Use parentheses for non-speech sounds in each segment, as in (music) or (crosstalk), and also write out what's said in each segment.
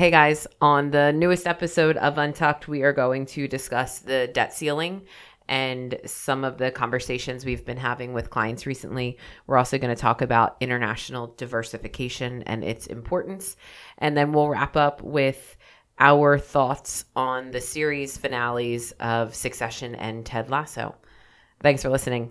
Hey guys, on the newest episode of Untucked, we are going to discuss the debt ceiling and some of the conversations we've been having with clients recently. We're also going to talk about international diversification and its importance. And then we'll wrap up with our thoughts on the series finales of Succession and Ted Lasso. Thanks for listening.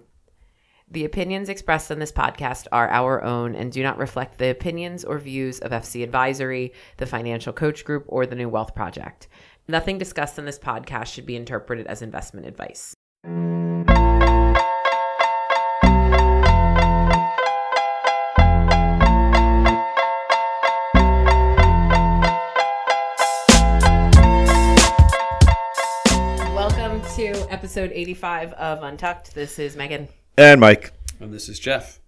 The opinions expressed on this podcast are our own and do not reflect the opinions or views of FC Advisory, the Financial Coach Group, or the New Wealth Project. Nothing discussed in this podcast should be interpreted as investment advice. Welcome to episode 85 of Untucked. This is Megan. And Mike. And this is Jeff.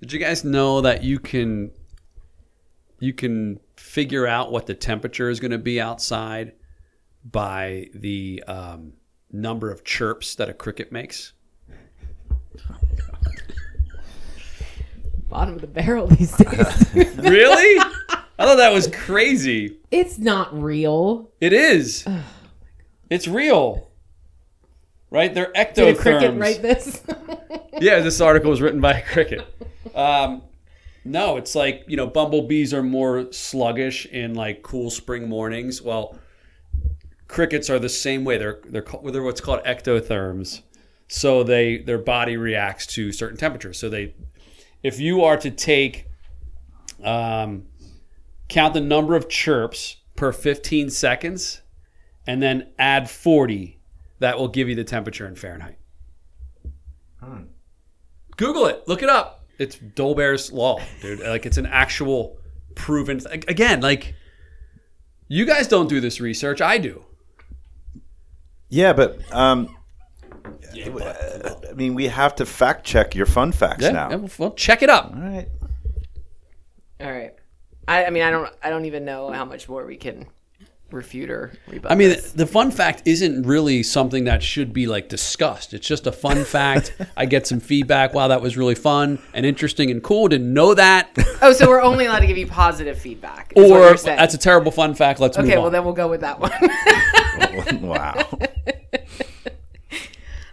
Did you guys know that you can you can figure out what the temperature is going to be outside by the um, number of chirps that a cricket makes? (laughs) Bottom of the barrel these days. (laughs) really? I thought that was crazy. it's not real. It is. It's real. Right? They're ectotherms. Did a cricket write this? (laughs) yeah, this article was written by a cricket. Um, no, it's like you know, bumblebees are more sluggish in like cool spring mornings. Well, crickets are the same way. They're they're they're what's called ectotherms. So they their body reacts to certain temperatures. So they, if you are to take, um, count the number of chirps per 15 seconds, and then add 40, that will give you the temperature in Fahrenheit. Google it. Look it up. It's Dolbear's law, dude. Like it's an actual proven. Th- again, like you guys don't do this research. I do. Yeah, but um, I mean, we have to fact check your fun facts Yeah. now. yeah, Well, check it up. All right. All right. I, I mean, I don't. I don't even know how much more we can refute or rebut. I mean, this. the fun fact isn't really something that should be like discussed. It's just a fun fact. (laughs) I get some feedback. Wow, that was really fun and interesting and cool. Didn't know that. oh, so we're only allowed to give you positive feedback. Or that's a terrible fun fact. Let's move okay. on. Well, then we'll go with that one. (laughs) wow.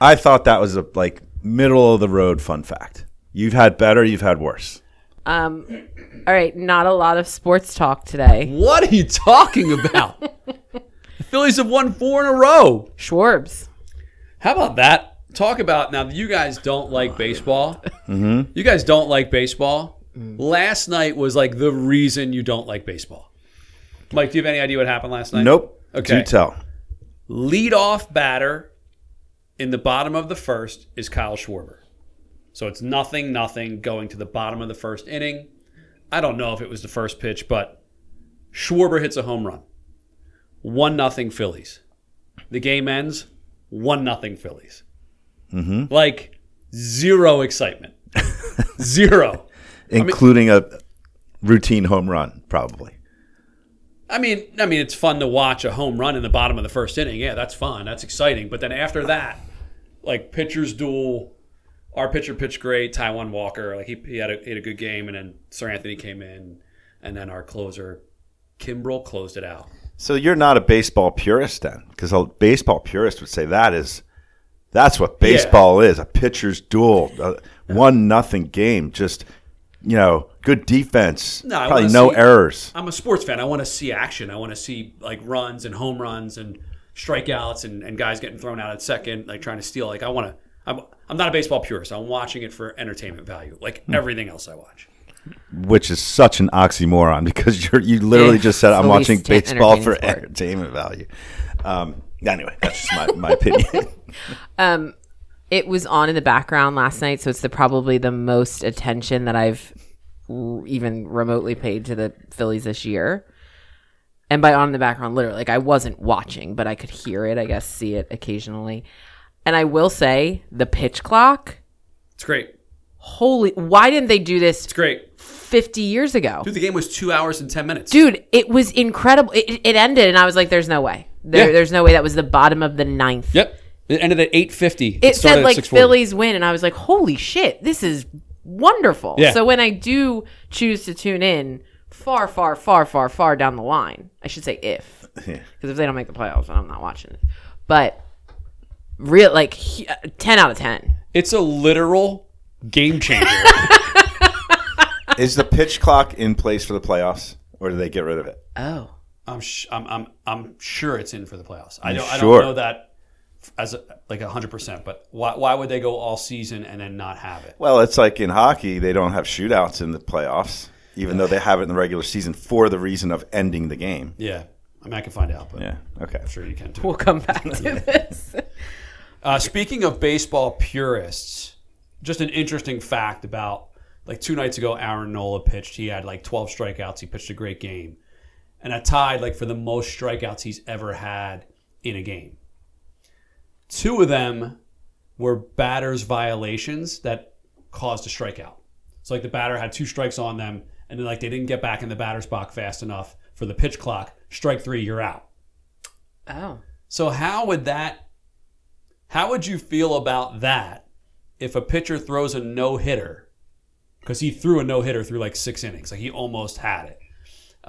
I thought that was a like middle of the road fun fact. You've had better, you've had worse. um. All right. Not a lot of sports talk today. what are you talking about? (laughs) the Phillies have won four in a row. Schwarbs. How about that? Talk about now. You guys don't like baseball. Mm-hmm. You guys don't like baseball. Last night was like the reason you don't like baseball. Mike, do you have any idea what happened last night? Nope. Okay. Do tell. Leadoff batter in the bottom of the first is Kyle Schwarber. So it's nothing, nothing going to the bottom of the first inning. I don't know if it was the first pitch, but Schwarber hits a home run. One nothing Phillies. The game ends. One nothing Phillies. Mm-hmm. Like zero excitement. (laughs) zero. Including a routine home run, probably. I mean, I mean, it's fun to watch a home run in the bottom of the first inning. Yeah, that's fun. That's exciting. But then after that, like pitchers duel, our pitcher pitched great. Taijuan Walker, like he, he had a he had a good game, and then Seranthony came in, and then our closer, Kimbrel, closed it out. So you're not a baseball purist then, because a baseball purist would say that is that's what baseball is—a pitcher's duel, a one nothing game. Just you know, good defense, No, probably no see- errors. I'm a sports fan. I want to see action. I want to see like runs and home runs and strikeouts and, and guys getting thrown out at second, like trying to steal. Like I want to. I'm, I'm not a baseball purist. I'm watching it for entertainment value, like everything else I watch. which is such an oxymoron (laughs) because you're you literally Yeah, just said I'm watching baseball for sport. entertainment value. Um, anyway, that's just my, my (laughs) opinion. Um, it was on in the background last night, so it's the probably the most attention that I've r- even remotely paid to the Phillies this year. And by on in the background, literally, like I wasn't watching, but I could hear it. I guess see it occasionally. And I will say, the pitch clock. It's great. Holy! Why didn't they do this It's great. fifty years ago? Dude, the game was two hours and ten minutes. Dude, it was incredible. It, it ended, and I was like, "There's no way. There, Yeah. There's no way." That was the bottom of the ninth. Yep. It ended at eight fifty. it said like Phillies win, and I was like, "Holy shit, this is wonderful!" Yeah. So when I do choose to tune in far, far, far, far, far down the line. I should say if, Yeah. because if they don't make the playoffs, I'm not watching it. But real, like he- uh, ten out of ten. It's a literal game changer. (laughs) Is the pitch clock in place for the playoffs, or do they get rid of it? Oh, I'm, sh- I'm I'm I'm sure it's in for the playoffs. I don't I don't know that as a, like hundred percent, but why why would they go all season and then not have it? Well, it's like in hockey, they don't have shootouts in the playoffs, even though they have it in the regular season for the reason of ending the game. Yeah, I mean I can find out, but Yeah. Okay. I'm sure you can too. we'll come back to this. (laughs) Uh, speaking of baseball purists, just an interesting fact about like two nights ago, Aaron Nola pitched. He had like 12 strikeouts. He pitched a great game, and that tied like for the most strikeouts he's ever had in a game. Two of them were batters violations that caused a strikeout. So like the batter had two strikes on them, and then like they didn't get back in the batter's box fast enough for the pitch clock. Strike three, you're out. Oh, So how would that how would you feel about that if a pitcher throws a no hitter? Because he threw a no hitter through like six innings, like he almost had it.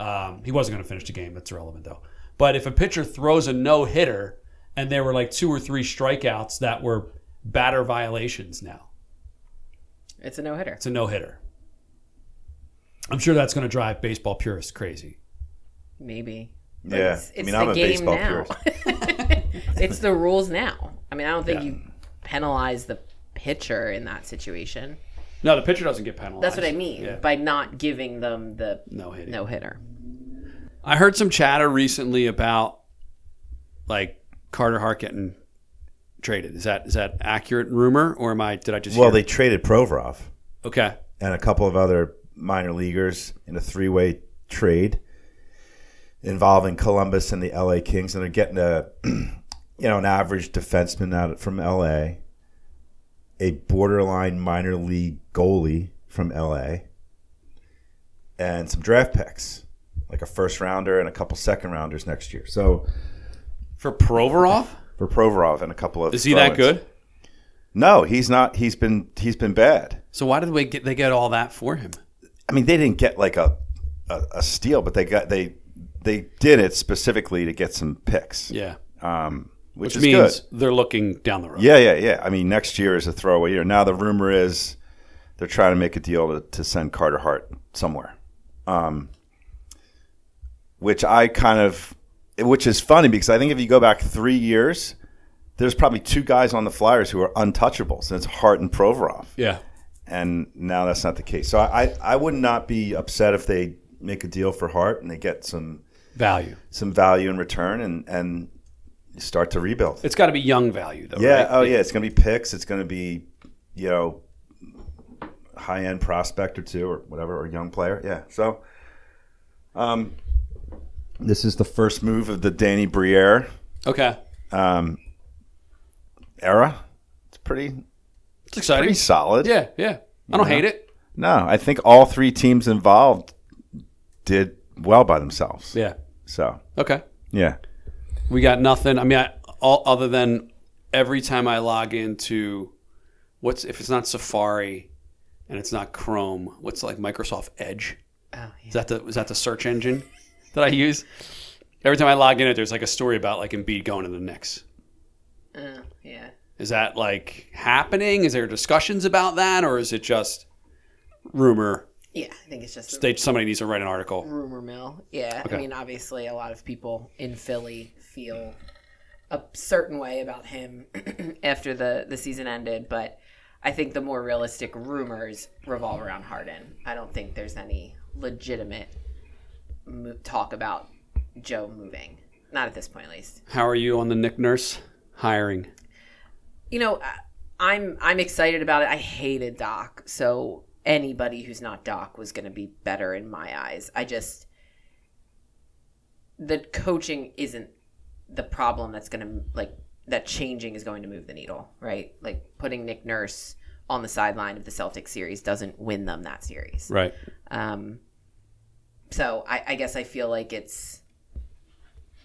Um, he wasn't going to finish the game. That's irrelevant though. But if a pitcher throws a no hitter and there were like two or three strikeouts that were batter violations, now it's a no hitter. it's a no hitter. I'm sure that's going to drive baseball purists crazy. Maybe. But Yeah. it's, I mean, the I'm a baseball now. (laughs) (laughs) it's the rules now. I mean, I don't think Yeah. you penalize the pitcher in that situation. No, the pitcher doesn't get penalized. That's what I mean Yeah. by not giving them the No hitting. no hitter. I heard some chatter recently about like Carter Hart getting traded. Is that is that accurate rumor or am I did I just Well, hear they traded Provorov Okay. and a couple of other minor leaguers in a three-way trade involving Columbus and the LA Kings, and they're getting a (clears throat) you know an average defenseman out from LA, a borderline minor league goalie from LA, and some draft picks, like a first rounder and a couple second rounders next year. So For Provorov? for Provorov and a couple of Is he that good? No, he's not. He's been he's been bad. So why did they get they get all that for him? I mean, they didn't get like a, a a steal, but they got they they did it specifically to get some picks, Yeah. um, which, Which, is means good. they're looking down the road. Yeah, yeah, yeah. I mean, next year is a throwaway year. Now the rumor is they're trying to make a deal to, to send Carter Hart somewhere, um, which I kind of, which is funny because I think if you go back three years, there's probably two guys on the Flyers who are untouchables, and it's Hart and Provorov. Yeah. and now that's not the case. So I, I would not be upset if they make a deal for Hart and they get some Value. some value in return and and start to rebuild. It's got to be young value though, yeah, right? oh yeah, it's going to be picks. It's going to be you know high end prospect or two or whatever or young player. Yeah, so um, this is the first move of the Danny Briere Okay. um, era. It's pretty It's exciting. pretty solid. Yeah, yeah. I don't hate it. No, I think all three teams involved did well by themselves. Yeah. So, Okay. yeah. We got nothing. I mean, I, all other than every time I log into what's if it's not Safari and it's not Chrome, what's like Microsoft Edge? Oh, Is that the is that the search engine (laughs) that I use? Every time I log in it, there's like a story about like Embiid going to the Knicks. yeah. Uh, yeah. Is that like happening? Is there discussions about that, or is it just rumor? Yeah, I think it's just somebody needs to write an article. rumor mill. Yeah, Okay. I mean, obviously, a lot of people in Philly feel a certain way about him (clears throat) after the the season ended, but I think the more realistic rumors revolve around Harden. I don't think there's any legitimate mo- talk about Joe moving. Not at this point, at least. How are you on the Nick Nurse hiring? You know, I'm I'm excited about it. I hated Doc, so anybody who's not Doc was going to be better in my eyes. I just the coaching isn't the problem that's going to like that changing is going to move the needle, right? Like putting Nick Nurse on the sideline of the Celtics series doesn't win them that series. Right. Um, so I, I guess I feel like it's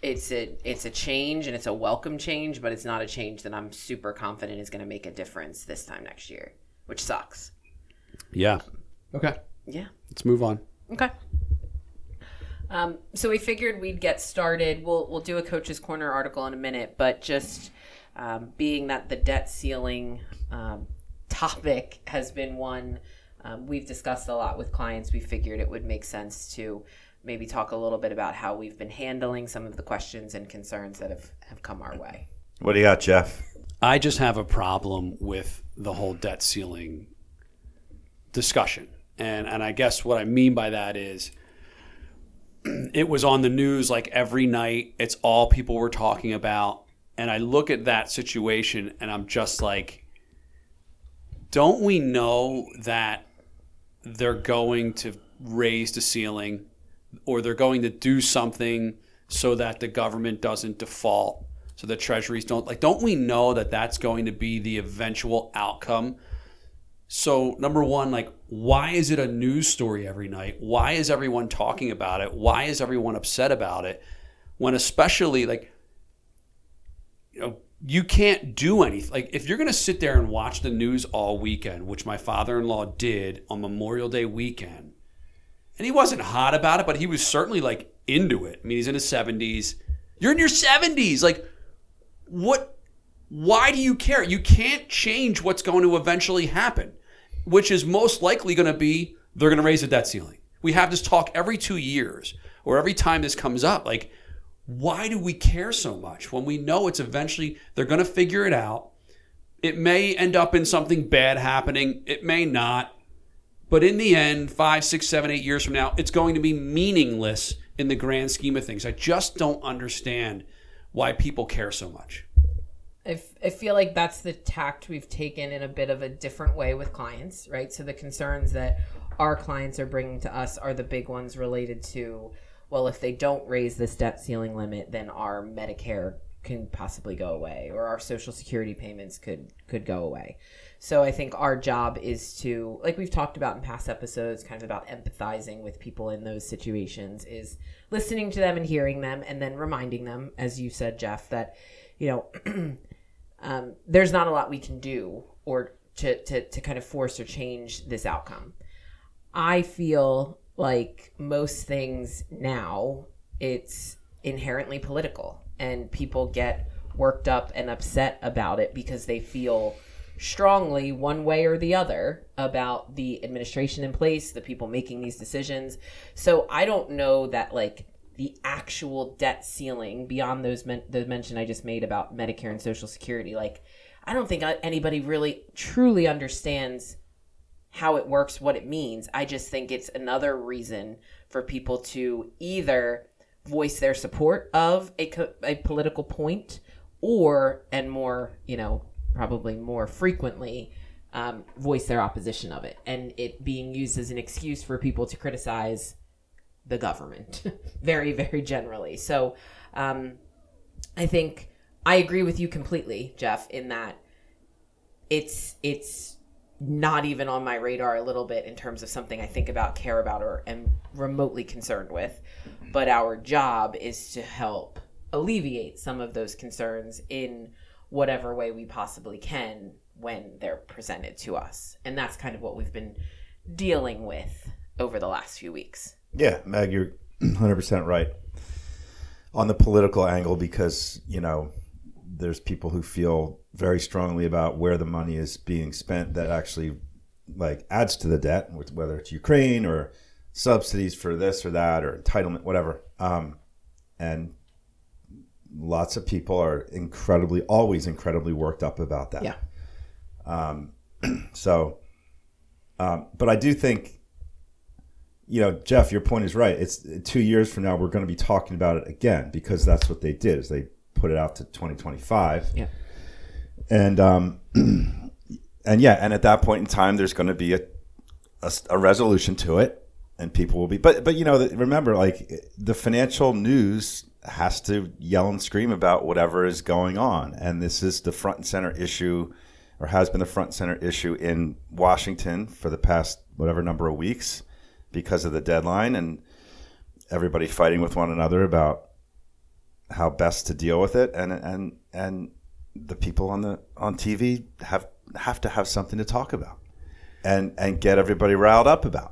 it's a it's a change and it's a welcome change, but it's not a change that I'm super confident is going to make a difference this time next year, which sucks. Yeah. Okay. Yeah. Let's move on. Okay. Um, so we figured we'd get started. We'll we'll do a coach's corner article in a minute, but just um, being that the debt ceiling um, topic has been one um, we've discussed a lot with clients, we figured it would make sense to maybe talk a little bit about how we've been handling some of the questions and concerns that have, have come our way. What do you got, Jeff? I just have a problem with the whole debt ceiling discussion. And and I guess what I mean by that is (clears throat) it was on the news like every night. It's all people were talking about. And I look at that situation and I'm just like, don't we know that they're going to raise the ceiling or they're going to do something so that the government doesn't default, so the treasuries don't like don't we know that that's going to be the eventual outcome? So, number 1, like why is it a news story every night? Why is everyone talking about it? Why is everyone upset about it? When especially like you know, you can't do anything. Like if you're going to sit there and watch the news all weekend, which my father-in-law did on Memorial Day weekend, and he wasn't hot about it, but he was certainly like into it. I mean, he's in his 70s. You're in your 70s. Like what why do you care? You can't change what's going to eventually happen, which is most likely going to be they're going to raise the debt ceiling. We have this talk every 2 years or every time this comes up like why do we care so much when we know it's eventually they're going to figure it out? It may end up in something bad happening, it may not. But in the end, five, six, seven, eight years from now, it's going to be meaningless in the grand scheme of things. I just don't understand why people care so much. I, I feel like that's the tact we've taken in a bit of a different way with clients, right? So the concerns that our clients are bringing to us are the big ones related to well, if they don't raise this debt ceiling limit, then our Medicare can possibly go away or our social security payments could could go away. So I think our job is to like we've talked about in past episodes kind of about empathizing with people in those situations is listening to them and hearing them and then reminding them as you said Jeff that you know (clears throat) um, there's not a lot we can do or to, to to kind of force or change this outcome. I feel like most things now, it's inherently political, and people get worked up and upset about it because they feel strongly one way or the other about the administration in place, the people making these decisions. So I don't know that like the actual debt ceiling beyond those men- the mention I just made about Medicare and Social Security, like I don't think anybody really truly understands how it works, what it means. I just think it's another reason for people to either voice their support of a, a political point or, and more, you know, probably more frequently, um, voice their opposition of it. And it being used as an excuse for people to criticize the government (laughs) very, very generally. So um, I think I agree with you completely, Jeff, in that it's, it's, not even on my radar a little bit in terms of something I think about, care about, or am remotely concerned with. But our job is to help alleviate some of those concerns in whatever way we possibly can when they're presented to us. And that's kind of what we've been dealing with over the last few weeks. Yeah, Meg, you're 100% right on the political angle because, you know, there's people who feel very strongly about where the money is being spent that actually like adds to the debt, whether it's Ukraine or subsidies for this or that or entitlement, whatever. Um, and lots of people are incredibly, always incredibly worked up about that. Yeah. Um, (clears throat) so, um, but I do think, you know, Jeff, your point is right. It's two years from now we're going to be talking about it again because that's what they did. Is they put it out to 2025. Yeah. And um, (clears throat) and yeah, and at that point in time, there's going to be a, a, a resolution to it, and people will be. But but you know, remember, like the financial news has to yell and scream about whatever is going on, and this is the front and center issue, or has been the front and center issue in Washington for the past whatever number of weeks because of the deadline and everybody fighting with one another about how best to deal with it, and and and the people on the on TV have have to have something to talk about, and and get everybody riled up about.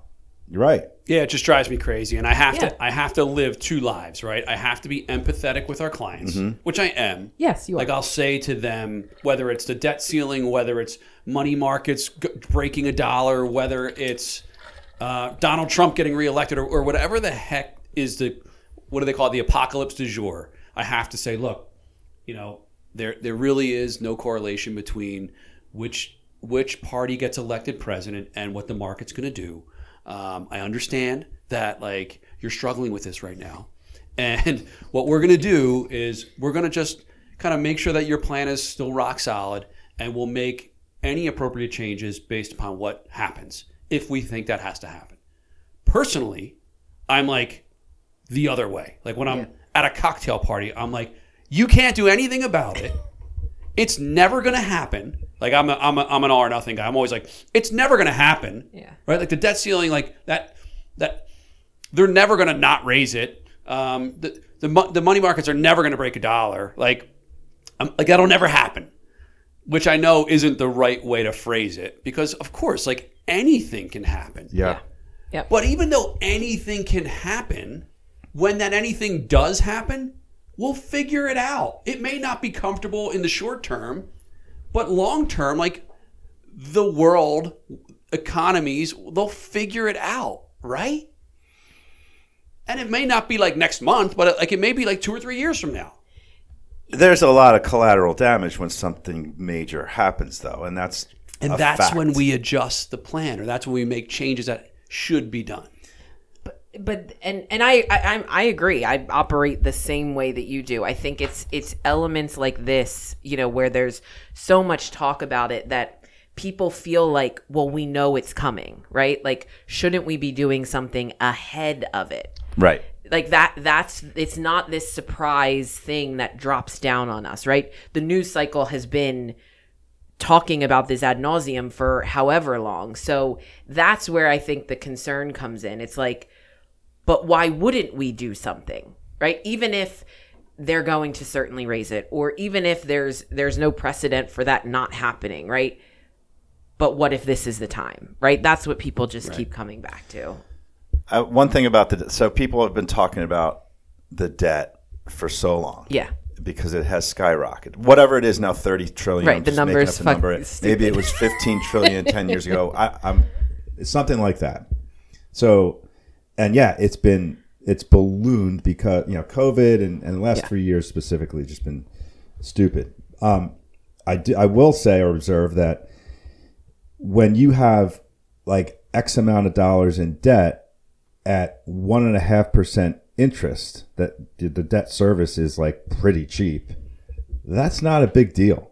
You're right. Yeah, it just drives me crazy, and I have Yeah. to I have to live two lives, right? I have to be empathetic with our clients, mm-hmm. which I am. Yes, you are. Like I'll say to them, whether it's the debt ceiling, whether it's money markets g- breaking a dollar, whether it's uh, Donald Trump getting reelected, or, or whatever the heck is the what do they call it, the apocalypse du jour. I have to say, look, you know, there there really is no correlation between which which party gets elected president and what the market's going to do. Um, I understand that like you're struggling with this right now, and (laughs) what we're going to do is we're going to just kind of make sure that your plan is still rock solid, and we'll make any appropriate changes based upon what happens if we think that has to happen. Personally, I'm like the other way. Like when I'm at a cocktail party, I'm like, you can't do anything about it. It's never going to happen. Like I'm, a, I'm, a, I'm an all or nothing guy. I'm always like, it's never going to happen. Yeah. Right. Like the debt ceiling, like that, that they're never going to not raise it. Um, the, the, the money markets are never going to break a dollar. Like, I'm, like that'll never happen. Which I know isn't the right way to phrase it because, of course, like anything can happen. Yeah. yeah. But even though anything can happen, when that anything does happen, we'll figure it out. It may not be comfortable in the short term, but long term, like the world, economies, they'll figure it out, right? And it may not be like next month, but like it may be like two or three years from now. There's a lot of collateral damage when something major happens, though, and that's And a that's fact. when we adjust the plan, or that's when we make changes that should be done. but and and I, I I'm- I agree. I operate the same way that you do. I think it's it's elements like this, you know, where there's so much talk about it that people feel like, well, we know it's coming, right? Like, shouldn't we be doing something ahead of it? right. Like that that's it's not this surprise thing that drops down on us right? The news cycle has been talking about this ad nauseum for however long. So that's where i think the concern comes in. It's like but why wouldn't we do something right? Even if they're going to certainly raise it or even if there's there's no precedent for that not happening right? But what if this is the time right? That's what people just keep coming back to Uh, one thing about the so people have been talking about the debt for so long. yeah because it has skyrocketed. Whatever it is now, thirty trillion. Right, the number's a number. Maybe it was fifteen (laughs) trillion ten years ago. I, I'm It's something like that. So, and yeah, it's been it's ballooned because you know COVID and, and the last Yeah. three years specifically just been stupid. Um, I do, I will say or observe that when you have like X amount of dollars in debt at one and a half percent interest, that the debt service is like pretty cheap. That's not a big deal.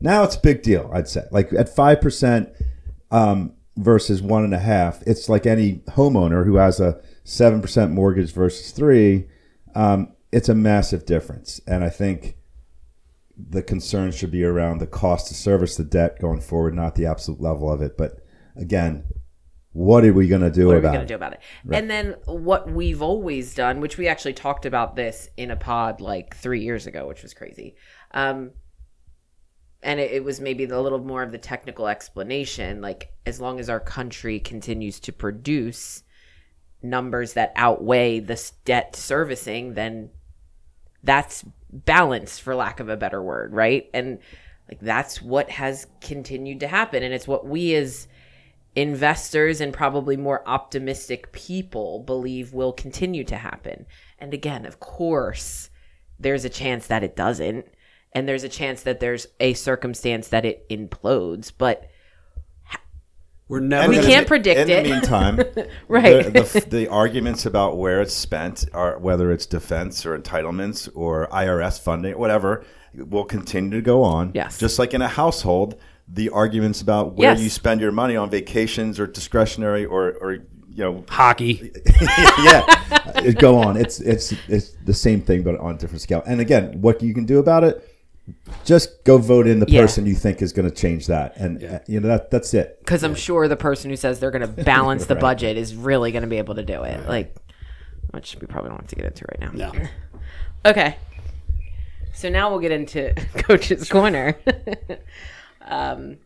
Now it's a big deal, I'd say. Like at five percent um, versus one and a half, it's like any homeowner who has a seven percent mortgage versus three. Um, it's a massive difference, and I think the concern should be around the cost to service the debt going forward, not the absolute level of it. But again, what are we going to do what are we about going to it? do about it? And then what we've always done, which we actually talked about this in a pod like three years ago, which was crazy. Um, and it, it was maybe a little more of the technical explanation. Like, as long as our country continues to produce numbers that outweigh the debt servicing, then that's balanced, for lack of a better word, right? And like that's what has continued to happen, and it's what we as investors and probably more optimistic people believe will continue to happen. And again, of course, there's a chance that it doesn't. And there's a chance that there's a circumstance that it implodes. But We're never. We can't be- predict in it. In (laughs) the meantime, Right. The, the, the arguments about where it's spent, are whether it's defense or entitlements or IRS funding, whatever, will continue to go on. Yes. Just like in a household, the arguments about where Yes. you spend your money on vacations or discretionary or, or you know, hockey. (laughs) yeah, go on. It's it's it's the same thing, but on a different scale. And again, what you can do about it, just go vote in the Yeah. person you think is going to change that, and uh, you know that that's it. because I'm sure the person who says they're going (laughs) to balance the Right. budget is really going to be able to do it. Like, which we probably don't have to get into right now. No. Okay. So now we'll get into (laughs) Coach's Corner. Um,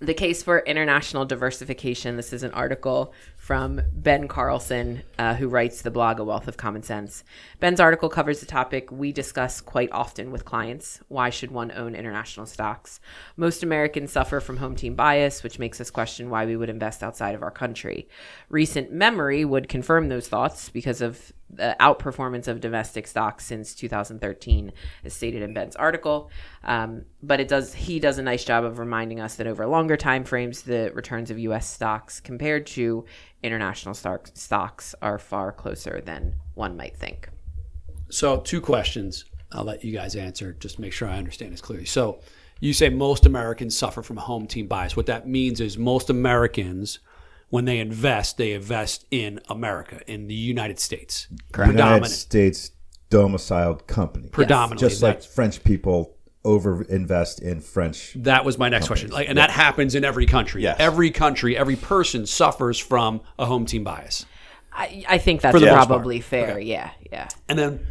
The case for international diversification. This is an article from Ben Carlson, uh, who writes the blog A Wealth of Common Sense. Ben's article covers a topic we discuss quite often with clients why should one own international stocks? Most Americans suffer from home team bias, which makes us question why we would invest outside of our country. Recent memory would confirm those thoughts because of the outperformance of domestic stocks since 2013, as stated in Ben's article. Um, but it does he does a nice job of reminding us that over longer time frames, the returns of U.S. stocks compared to international stock, stocks are far closer than one might think. So, two questions. I'll let you guys answer. Just make sure I understand this clearly. So, you say most Americans suffer from home team bias. What that means is most Americans, when they invest, they invest in America, in the United States. United States domiciled company. Predominantly. Just like That- French people over invest in French. That was my next question. Like, and that happens in every country. Yes. Every country, every person suffers from a home team bias. I, I think that's For part. probably fair. Okay. Yeah, yeah. And then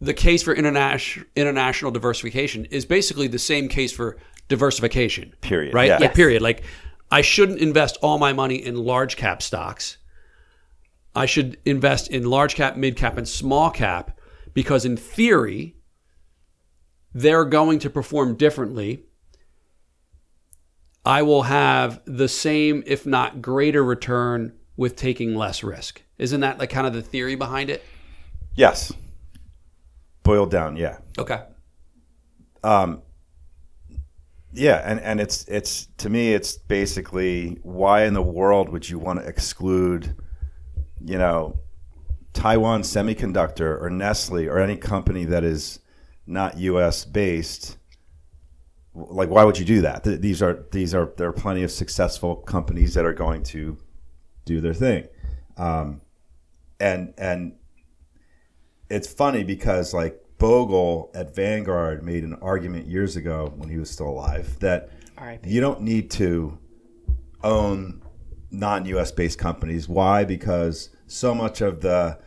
the case for international international diversification is basically the same case for diversification. Period. Right? Yeah. Like, period. Like I shouldn't invest all my money in large cap stocks. I should invest in large cap, mid cap, and small cap because in theory, they're going to perform differently. I will have the same, if not greater, return with taking less risk. Isn't that like kind of the theory behind it? Yes. Boiled down, yeah. Okay. Um, Yeah, and, and it's it's to me it's basically why in the world would you want to exclude, you know, Taiwan Semiconductor or Nestle or any company that is not U.S. based? Like, why would you do that? Th- These are these are there are plenty of successful companies that are going to do their thing, um, and and it's funny because like Bogle at Vanguard made an argument years ago when he was still alive that R.I.P.. you don't need to own non-US based companies. Why? Because so much of the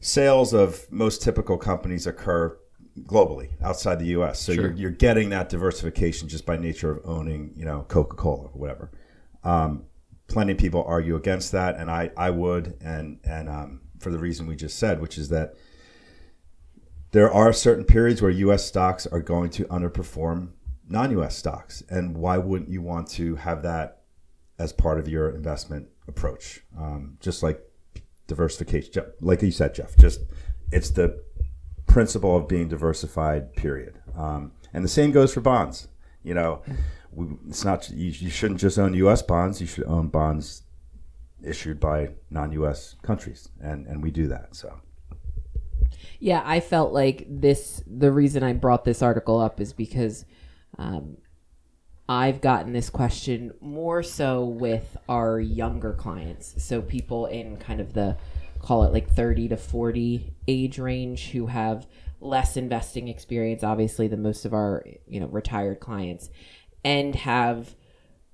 sales of most typical companies occur globally outside the US. So you're, you're getting that diversification just by nature of owning, you know, Coca-Cola or whatever. Um, plenty of people argue against that, and I, I would, and and um, for the reason we just said, which is that there are certain periods where U.S. stocks are going to underperform non-U.S. stocks, and why wouldn't you want to have that as part of your investment approach? Um, just like diversification, like you said, Jeff. Just it's the principle of being diversified. Period. Um, and the same goes for bonds. You know, it's not you, you shouldn't just own U.S. bonds. You should own bonds issued by non-U.S. countries, and and we do that. So. Yeah, I felt like this. The reason I brought this article up is because um, I've gotten this question more so with our younger clients. So people in kind of the call it like 30 to 40 age range who have less investing experience, obviously, than most of our you know retired clients, and have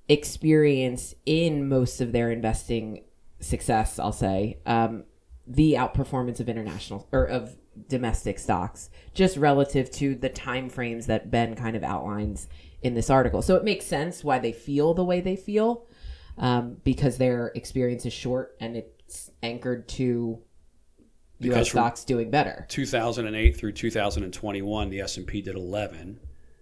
experience in most of their investing success. I'll say. Um, the outperformance of international or of domestic stocks just relative to the time frames that Ben kind of outlines in this article. So it makes sense why they feel the way they feel um, because their experience is short and it's anchored to Because U.S. stocks doing better. 2008 through 2021, the S&P did 11,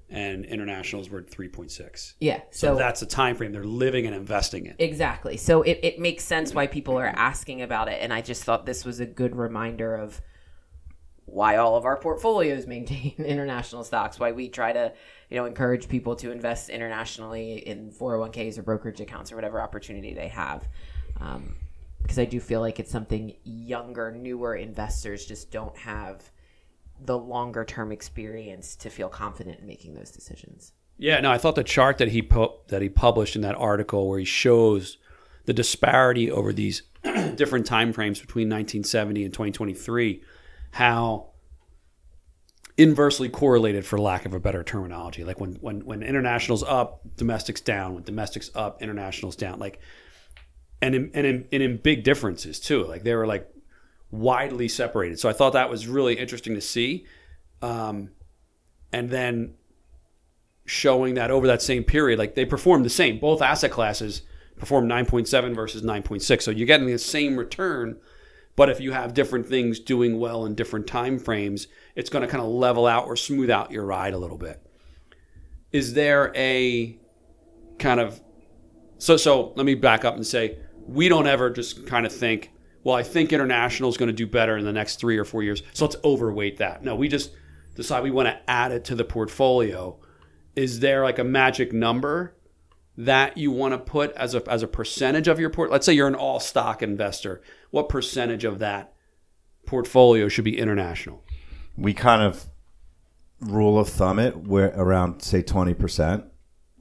and internationals were 3.6. Yeah. So, So, that's the time frame they're living and investing in. exactly. So it, it makes sense why people are asking about it. And I just thought this was a good reminder of why all of our portfolios maintain (laughs) international stocks, why we try to, you know, encourage people to invest internationally in 401ks or brokerage accounts or whatever opportunity they have. Um, because I do feel like it's something younger, newer investors just don't have the longer term experience to feel confident in making those decisions. Yeah, no, I thought the chart that he pu- that he published in that article where he shows the disparity over these (clears throat) different time frames between 1970 and 2023, how inversely correlated for lack of a better terminology. Like when when when internationals up, domestics down. When domestics up, internationals down. Like and in, and in, and in big differences too. Like they were like widely separated. So I thought that was really interesting to see. Um, and then showing that over that same period, like they performed the same. Both asset classes performed 9.7 versus 9.6. So you're getting the same return. But if you have different things doing well in different time frames, it's going to kind of level out or smooth out your ride a little bit. Is there a kind of so so let me back up and say we don't ever just kind of think, well, I think international is going to do better in the next 3 or 4 years. So let's overweight that. No, we just decide we want to add it to the portfolio. Is there like a magic number that you want to put as a as a percentage of your port? Let's say you're an all stock investor. What percentage of that portfolio should be international? we kind of rule of thumb it where around say 20%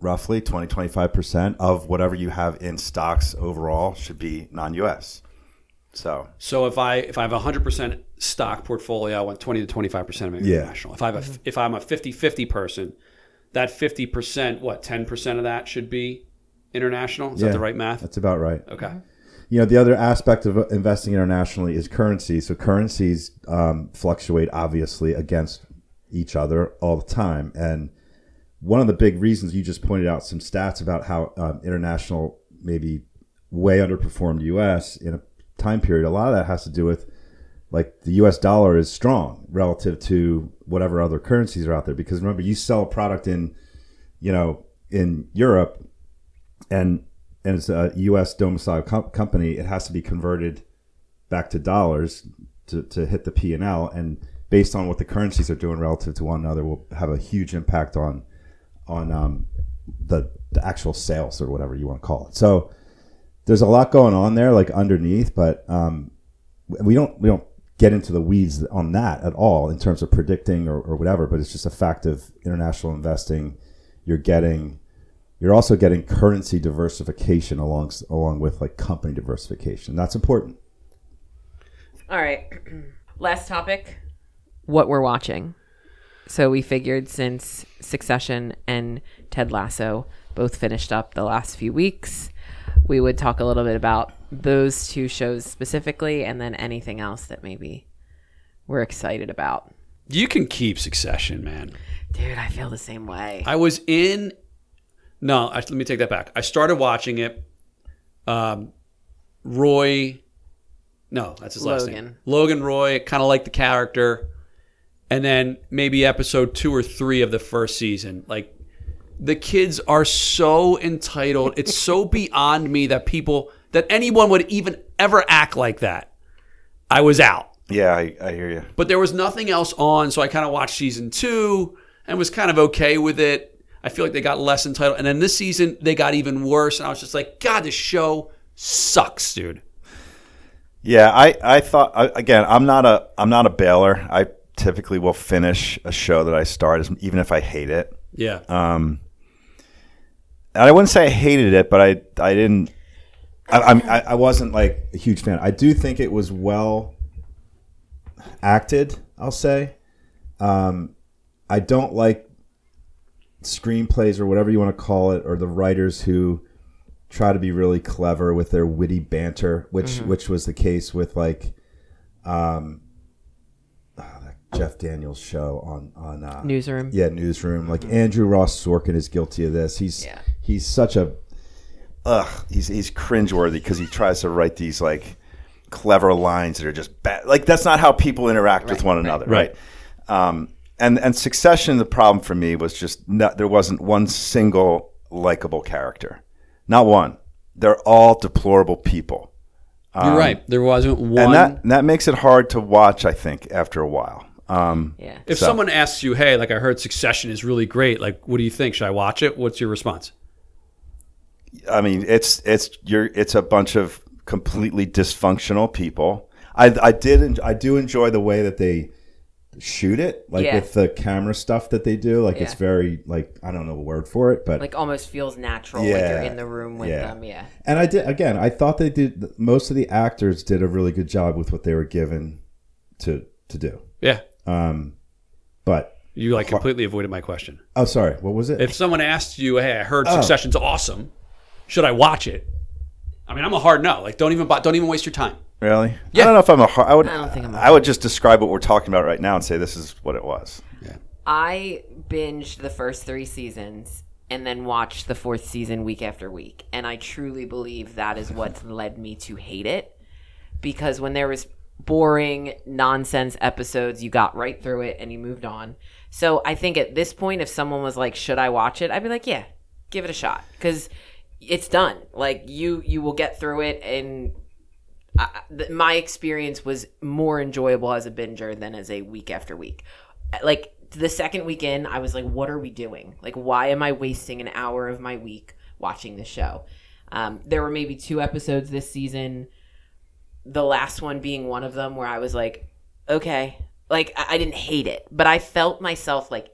roughly 20 25% of whatever you have in stocks overall should be non-us so So if I if I have a hundred percent stock portfolio, I want twenty to twenty five percent of it Yeah. international. If I have a, if I'm a 50-50 person, that fifty percent, what ten percent of that should be international? Is that the right math? that's about right Okay. You know the other aspect of investing internationally is currency. So currencies um, fluctuate obviously against each other all the time. And one of the big reasons you just pointed out some stats about how um, international maybe way underperformed us in a time period a lot of that has to do with like the us dollar is strong relative to whatever other currencies are out there. Because remember you sell a product in you know in europe and and it's a U.S. domiciled com- company, it has to be converted back to dollars to, to hit the P and L, and based on what the currencies are doing relative to one another, will have a huge impact on on um, the the actual sales or whatever you want to call it. So there's a lot going on there, like underneath, but um, we don't we don't get into the weeds on that at all in terms of predicting or, or whatever. But it's just a fact of international investing. You're getting you're also getting currency diversification along along with like company diversification. That's important. All right. (clears throat) Last topic what we're watching. So we figured since Succession and Ted Lasso both finished up the last few weeks, we would talk a little bit about those two shows specifically and then anything else that maybe we're excited about. You can keep Succession, man. Dude, I feel the same way. I was in. No, I, let me take that back. I started watching it. Um, Roy, no, that's his last name. Logan. Logan Roy, kind of like the character, and then maybe episode two or three of the first season. Like the kids are so entitled. It's so (laughs) beyond me that people, that anyone would even ever act like that. I was out Yeah, I, I hear you. but there was nothing else on, so I kind of watched season two and was kind of okay with it. I feel like they got less entitled, and then this season they got even worse, and I was just like, God, this show sucks, dude. Yeah, I, I thought again. I'm not a I'm not a bailer. I typically will finish a show that I start, even if I hate it. Yeah, Um, and I wouldn't say I hated it, but I I didn't. I, I, I wasn't like a huge fan. I do think it was well acted. I'll say. Um, I don't like screenplays or whatever you want to call it, or the writers who try to be really clever with their witty banter, which which was the case with like, um, ah, that Jeff Daniels show on on uh, Newsroom. yeah, newsroom. Like Andrew Ross Sorkin is guilty of this. He's Yeah. he's such a Ugh, he's he's cringeworthy because he tries to write these like clever lines that are just bad. Like that's not how people interact with one another, right? Um, and and Succession, the problem for me was just not, there wasn't one single likable character, not one. They're all deplorable people, you're right. There wasn't one. and that and that makes it hard to watch. I think after a while. Um, Yeah. if so- someone asks you, "Hey, like I heard Succession is really great. Like, what do you think? Should I watch it?" What's your response? I mean, it's it's you're it's a bunch of completely dysfunctional people. I I did I do enjoy the way that they shoot it, like Yeah. with the camera stuff that they do. Like it's Yeah. very like I don't know a word for it, but Like almost feels natural like you're in the room with Yeah. them. Yeah. and I did again. I thought they did most of the actors did a really good job with what they were given to to do. Yeah, Um, but you like completely avoided my question. oh, sorry, what was it? If someone asked you, "Hey, I heard Succession's awesome. Should I watch it?" I mean, I'm a hard no. Like, don't even bu- don't even waste your time. Really? Yeah. I don't know if I'm a. har- I would. I don't think I'm a I would just describe what we're talking about right now and say this is what it was. I I binged the first three seasons and then watched the fourth season week after week. And I truly believe that is what (laughs) led me to hate it. Because when there was boring nonsense episodes, you got right through it and you moved on. So I think at this point, if someone was like, "Should I watch it?" I'd be like, "Yeah, give it a shot," because it's done. Like you, you will get through it, and Th- my experience was more enjoyable as a binger than as a week after week. Like the second weekend, I was like, "What are we doing? Like, why am I wasting an hour of my week watching this show?" Um, there were maybe two episodes this season the last one being one of them where I was like, okay, like I, I didn't hate it, but I felt myself like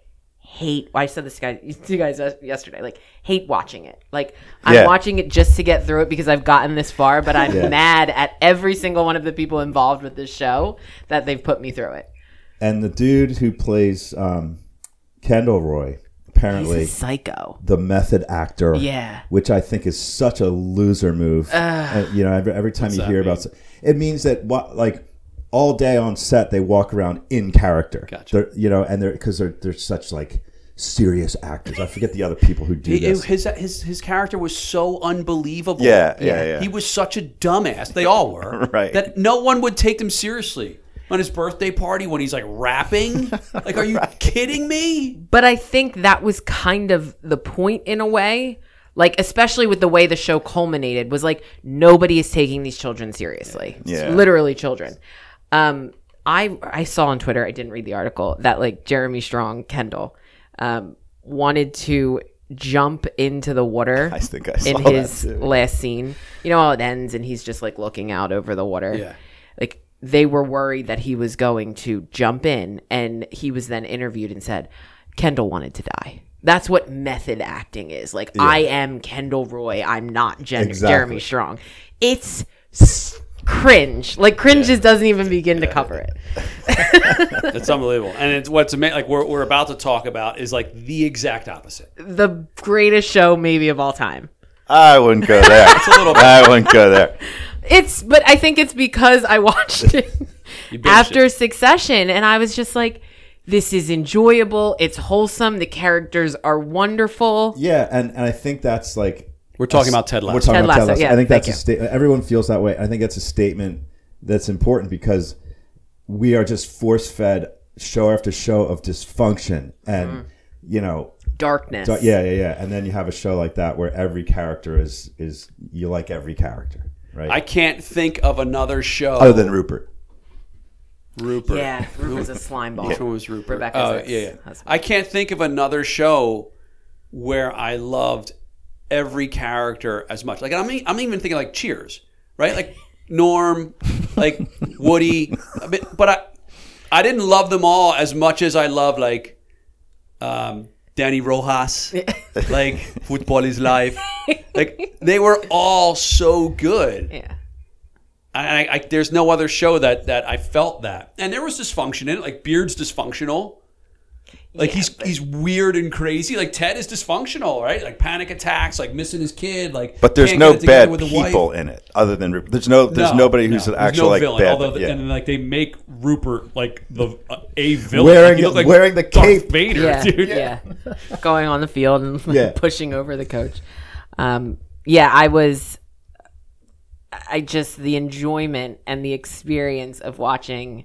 hate. I said this to you guys, (laughs) to you guys yesterday, like hate watching it. Like I'm Yeah. watching it just to get through it because I've gotten this far, but I'm (laughs) Yeah. mad at every single one of the people involved with this show that they've put me through it. And the dude who plays um, Kendall Roy, He's apparently a psycho. the method actor, Yeah. which I think is such a loser move. Uh, you know, every, every time you hear mean? about it means that what like all day on set they walk around in character. Gotcha. They're, you know, and they're because they're they're such like serious actors. I forget the other people who do He- this. his his his character was so unbelievable. Yeah, yeah, yeah. He was such a dumbass. They all were. (laughs) Right. That no one would take them seriously. On his birthday party when he's like rapping. (laughs) Like, are you kidding me? But I think that was kind of the point in a way. Like, especially with the way the show culminated, was like nobody is taking these children seriously. It's Yeah. literally children. Um, I I saw on Twitter, I didn't read the article that like Jeremy Strong Kendall um, wanted to jump into the water. (laughs) I think I saw in that his too. last scene. You know how it ends, and he's just like looking out over the water. Yeah. Like they were worried that he was going to jump in, and he was then interviewed and said, "Kendall wanted to die." That's what method acting is. Like I am Kendall Roy. I'm not Jen- Exactly. Jeremy Strong. It's s- cringe. Like cringe just doesn't even begin to cover it. (laughs) It's (laughs) unbelievable. And it's what's ama- like we're, we're about to talk about is like the exact opposite. The greatest show maybe of all time. I wouldn't go there. (laughs) It's a little bit. I wouldn't go there. It's but I think it's because I watched it binged after Succession and I was just like this is enjoyable, it's wholesome, the characters are wonderful. yeah, and, and I think that's like We're talking about Ted Lasso. We're talking Ted about Ted Lasso, Lasso. yeah, I think that's a statement. Everyone feels that way. I think that's a statement that's important because we are just force fed show after show of dysfunction, and Mm-hmm. you know, Darkness. so- yeah, yeah, yeah. And then you have a show like that where every character is is you like every character, right? I can't think of another show Other than Rupert. Rupert. Yeah, Rupert's a slime ball. Which one was Rupert? Rebecca's Oh, yeah, yeah. husband. I can't think of another show where I loved every character as much. Like I'm, I'm even thinking like Cheers, right? Like Norm, like Woody, bit- but I, I didn't love them all as much as I love like, um, Dani Rojas, (laughs) like Football is Life. Like they were all so good. Yeah. I, I, I there's no other show that that I felt that, and there was dysfunction in it. Like Beard's dysfunctional. Like he's he's weird and crazy. Like Ted is dysfunctional, right? Like panic attacks, like missing his kid. Like But there's no get bad with the wife. people in it other than Rupert. There's no there's No, nobody who's no. an There's actual no like villain, bad. although the- yeah. and like they make Rupert like the uh, a villain, Wearing- Like, like wearing the Darth cape. Vader, Yeah, dude. yeah. (laughs) Going on the field and (laughs) Yeah. pushing over the coach. Um, yeah, I was. I just the enjoyment and the experience of watching,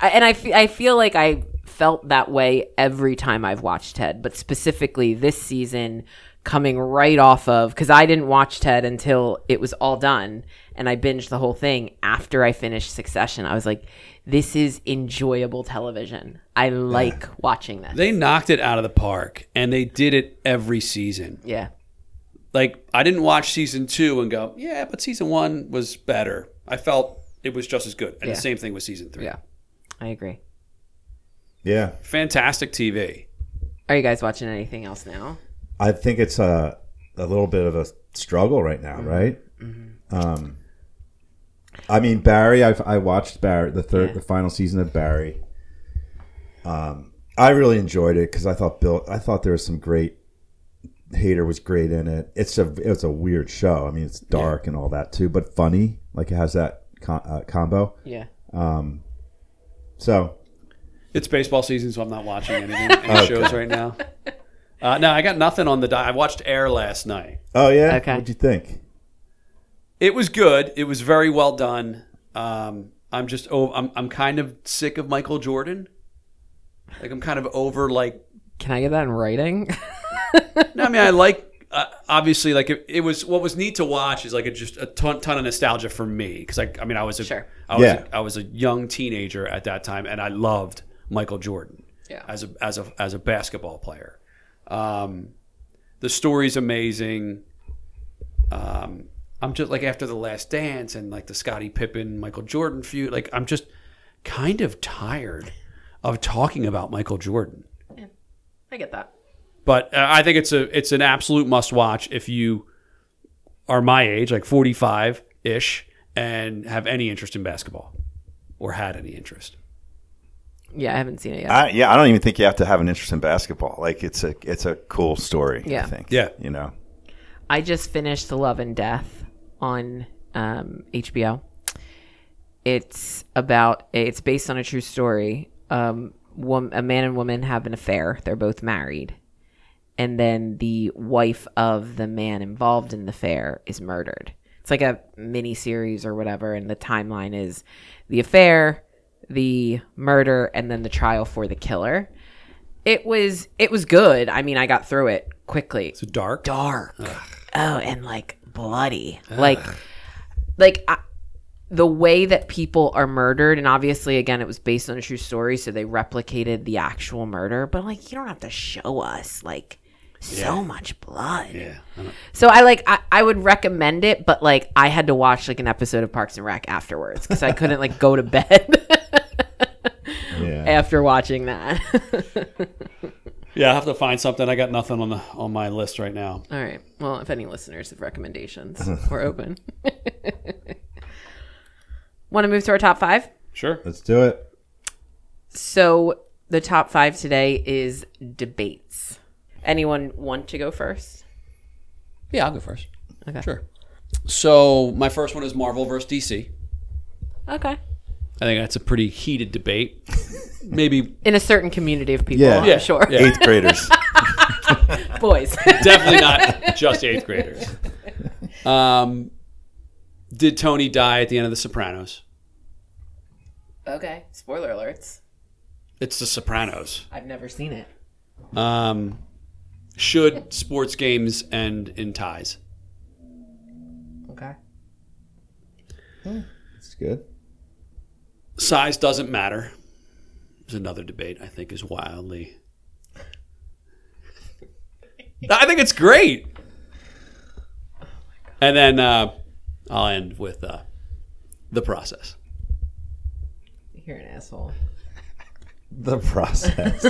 I, and I fe- I feel like I felt that way every time I've watched Ted, but specifically this season, coming right off of because I didn't watch Ted until it was all done, and I binged the whole thing after I finished Succession. I was like, this is enjoyable television. I like watching this. They knocked it out of the park, and they did it every season. Yeah. like I didn't watch season two and go, yeah, but season one was better. I felt it was just as good, and Yeah. the same thing with season three. Yeah. I agree. Yeah, Fantastic TV. Are you guys watching anything else now? I think it's a a little bit of a struggle right now, Mm-hmm. right? Um, I mean Barry. I've I watched Barry the third, Yeah. the final season of Barry. Um, I really enjoyed it because I thought Bill. I thought there was some great. Hader was great in it. It's a it's a weird show. I mean, it's dark and all that too, but funny. Like it has that com- uh, combo. Yeah. So, It's baseball season, so I'm not watching anything, any (laughs) shows right now. Uh, no, I got nothing on the. Di- I watched Air last night. Oh yeah. Okay. What'd you think? It was good. It was very well done. Um, I'm just. Oh, I'm. I'm kind of sick of Michael Jordan. Like I'm kind of over like Can I get that in writing? (laughs) No, I mean, I like uh, obviously like it, it was what was neat to watch is like a, just a ton, ton of nostalgia for me because I, I mean, I was a, Sure. I was Yeah. a, I was a young teenager at that time, and I loved Michael Jordan Yeah. as a as a as a basketball player. Um, the story's amazing. Um, I'm just like after the Last Dance and like the Scottie Pippen Michael Jordan feud. Like I'm just kind of tired of talking about Michael Jordan I get that. but uh, I think it's a it's an absolute must watch if you are my age, like 45 ish, and have any interest in basketball or had any interest. Yeah, I haven't seen it yet. I, yeah, I don't even think you have to have an interest in basketball. Like it's a it's a cool story. Yeah. I think. Yeah. you know. I just finished The Love and Death on um, HBO. It's about it's based on a true story. Um, wom- a man and woman have an affair. They're both married, and then the wife of the man involved in the affair is murdered. It's like a mini series or whatever, and the timeline is the affair, the murder, and then the trial for the killer. It was it was good. I mean, I got through it quickly So dark. dark. Oh, and like bloody. Like, like I, the way that people are murdered, and obviously, again, it was based on a true story, so they replicated the actual murder. But like, you don't have to show us like so much blood. Yeah. I So I like I, I would recommend it, but like I had to watch like an episode of Parks and Rec afterwards because I couldn't like go to bed (laughs) Yeah. after watching that. (laughs) Yeah, I have to find something. I got nothing on the on my list right now. All right. Well, if any listeners have recommendations, (laughs) we're open. Want to move to our top five? Sure. Let's do it. So the top five today is debates. Anyone want to go first? Yeah, I'll go first. Okay. Sure. So my first one is Marvel versus DC. Okay. I think that's a pretty heated debate. (laughs) Maybe In a certain community of people, Yeah. I'm Yeah. sure. Yeah. Eighth graders. (laughs) Boys. definitely not (laughs) just eighth graders. Um, did Tony die at the end of The Sopranos? okay. Spoiler alerts. It's The Sopranos. I've never seen it. Um, should sports games end in ties? Okay. It's good. Size doesn't matter. There's another debate I think is wildly. I think it's great. And then uh, I'll end with uh, the process. You're an asshole. The process.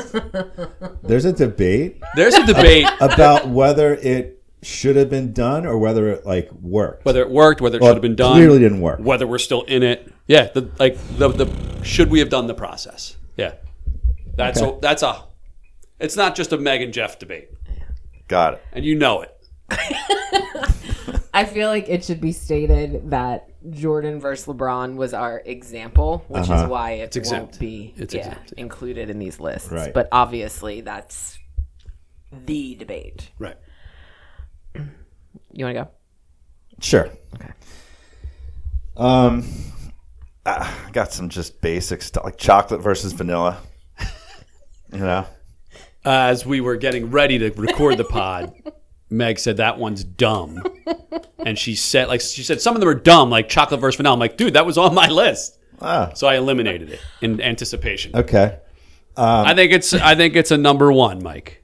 There's a debate There's a debate about whether it should have been done or whether it like worked. whether it worked, whether it Well, should have been done. Clearly didn't work. whether we're still in it. Yeah, the like the the should we have done the process? Yeah, that's Okay. a, that's a. It's not just a Meg and Jeff debate, Got it. and you know it. (laughs) I feel like it should be stated that Jordan versus LeBron was our example, which Uh-huh. is why it won't exempt. be It's yeah, exempt, yeah. included in these lists. Right. But obviously, that's the debate. Right. You want to go? Sure. Okay. Um, I got some just basic stuff like chocolate versus vanilla. (laughs) you know, As we were getting ready to record the pod, (laughs) Meg said that one's dumb, (laughs) and she said like she said some of them are dumb, like chocolate versus vanilla. I'm like, dude, that was on my list, ah, so I eliminated it in anticipation. Okay. I think it's I think it's a number one, Mike.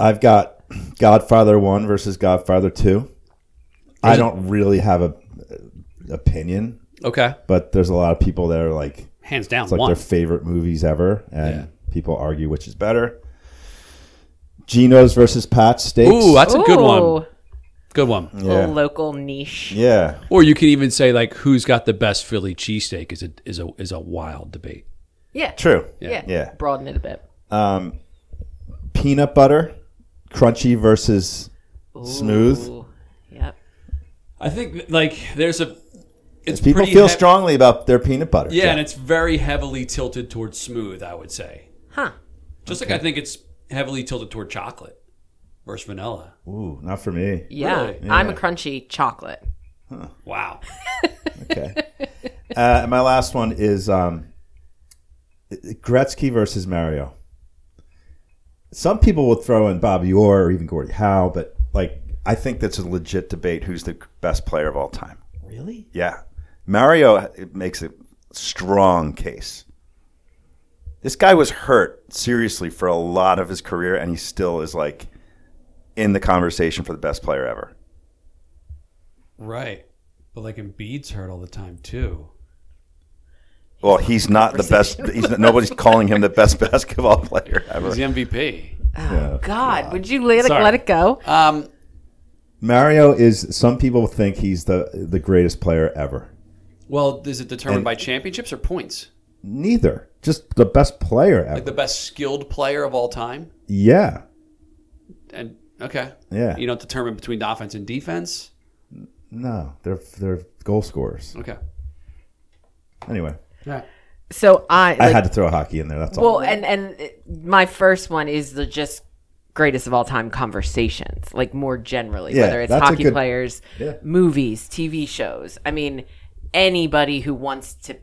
I've got Godfather 1 versus Godfather 2. I don't really have a a opinion, Okay, but there's a lot of people that are like hands down it's like one. their favorite movies ever and Yeah. people argue which is better. Geno's versus Pat's steaks. Ooh, that's a good Ooh, one. Good one. Little yeah, local niche. yeah. Or you can even say like who's got the best Philly cheesesteak is a is a is a wild debate. Yeah. True. Yeah. Yeah. Broaden it a bit. um, peanut butter, crunchy versus smooth. Ooh, Yep. I think like there's a it's People pretty feel hev- strongly about their peanut butter. Yeah, and it's very heavily tilted towards smooth. I would say, Huh. just like I think it's heavily tilted toward chocolate versus vanilla. Ooh, not for me. Yeah. Really? I'm a crunchy chocolate. Wow. (laughs) Okay. uh, and my last one is um, Gretzky versus Mario. Some people will throw in Bobby Orr or even Gordie Howe, but like, I think that's a legit debate. Who's the best player of all time? really? Yeah, Mario makes a strong case. This guy was hurt seriously for a lot of his career, and he still is like in the conversation for the best player ever. Right. But like Embiid's hurt all the time too. Well, he's not the best. He's nobody's calling him the best (laughs) basketball player ever. He's the MVP. Oh, God. Would you let it, Sorry. let it go? Um, Mario is. Some people think he's the the greatest player ever. well, is it determined by championships or points? Neither. Just the best player ever. Like the best skilled player of all time? yeah. And okay. Yeah. You don't determine between offense and defense? No, they're they're goal scorers. Okay. Anyway, Right. So I. I had to throw hockey in there. That's all. Well, and and my first one is the just greatest of all time conversations, like more generally, Yeah, whether it's hockey good- players, Yeah. movies, TV shows. I mean, anybody who wants to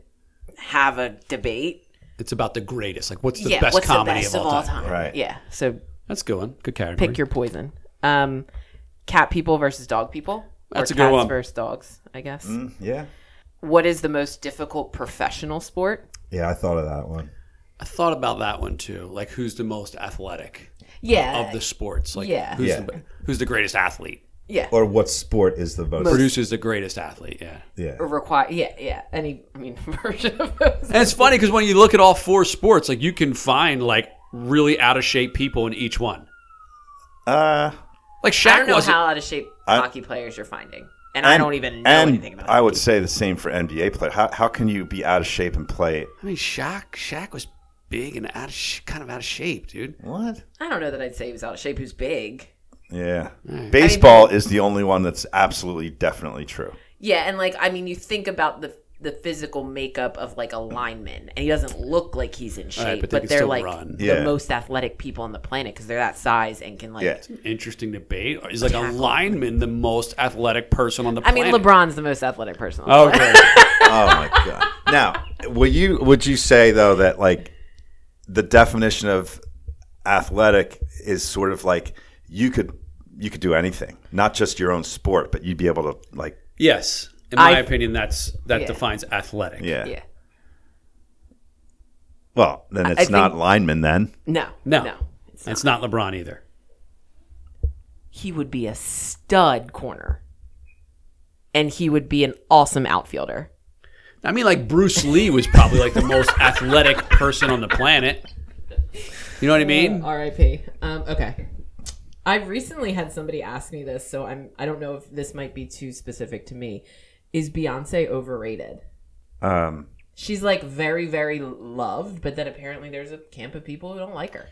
have a debate. It's about the greatest. Like what's the yeah, best what's comedy the best of all time? Right. Yeah, so That's a good one. Good category. pick your poison. Um, cat people versus dog people. That's or a good cats one. Versus dogs, I guess. yeah. What is the most difficult professional sport? Yeah, I thought of that one. I thought about that one too. Like who's the most athletic Yeah, of the sports? Like yeah. who's Yeah. the who's the greatest athlete? Yeah. Or what sport is the most? Produces the greatest athlete, yeah. yeah. Require yeah yeah any I mean (laughs) version of those. And it's funny because when you look at all four sports, like you can find like really out of shape people in each one. Uh, Like I Shaq don't know wasn't. how out of shape I- hockey players you're finding, and, I don't even know and anything about. It. I it. would say the same for NBA player. How, how can you be out of shape and play? I mean, Shaq. Shaq was big and out of sh- kind of out of shape, dude. What? I don't know that I'd say he was out of shape. Who's big? Yeah. Baseball is the only one that's absolutely definitely true. Yeah, and like I mean, you think about the the physical makeup of like a lineman, and he doesn't look like he's in shape, but but, they can they're like run. the Yeah. most athletic people on the planet because they're that size and can like. Yeah. Interesting debate. Is like a lineman the most athletic person on the I planet? I mean, LeBron's the most athletic person. On the oh, planet. Okay. (laughs) Oh my god. Now, would you would you say though that like the definition of athletic is sort of like you could you could do anything, not just your own sport, but you'd be able to like yes. In my I- opinion, that's that Yeah. defines athletic. yeah. yeah. Well, then I it's not think- lineman then. No. No. No. It's not. It's not LeBron either. He would be a stud corner, and he would be an awesome outfielder. I mean, like Bruce Lee was probably like the most athletic person on the planet. You know what I mean? R.I.P. Um, okay. I've recently had somebody ask me this, so I'm I don't know if this might be too specific to me. Is Beyonce overrated? Um, She's like very, very loved, but then apparently there's a camp of people who don't like her.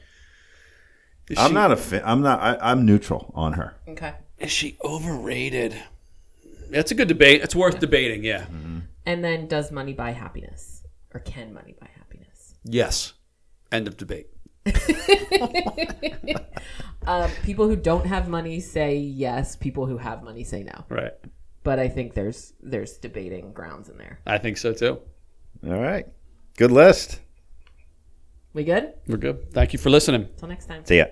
Is I'm she- not a fan. I'm not. I, I'm neutral on her. Okay. Is she overrated? That's a good debate. It's worth debating. Yeah. And then does money buy happiness? Or can money buy happiness? Yes. End of debate. Uh, (laughs) people who don't have money say yes. People who have money say no. Right. But I think there's there's debating grounds in there. I think so too. All right. Good list. We good? We're good. Thank you for listening. Till next time. See ya.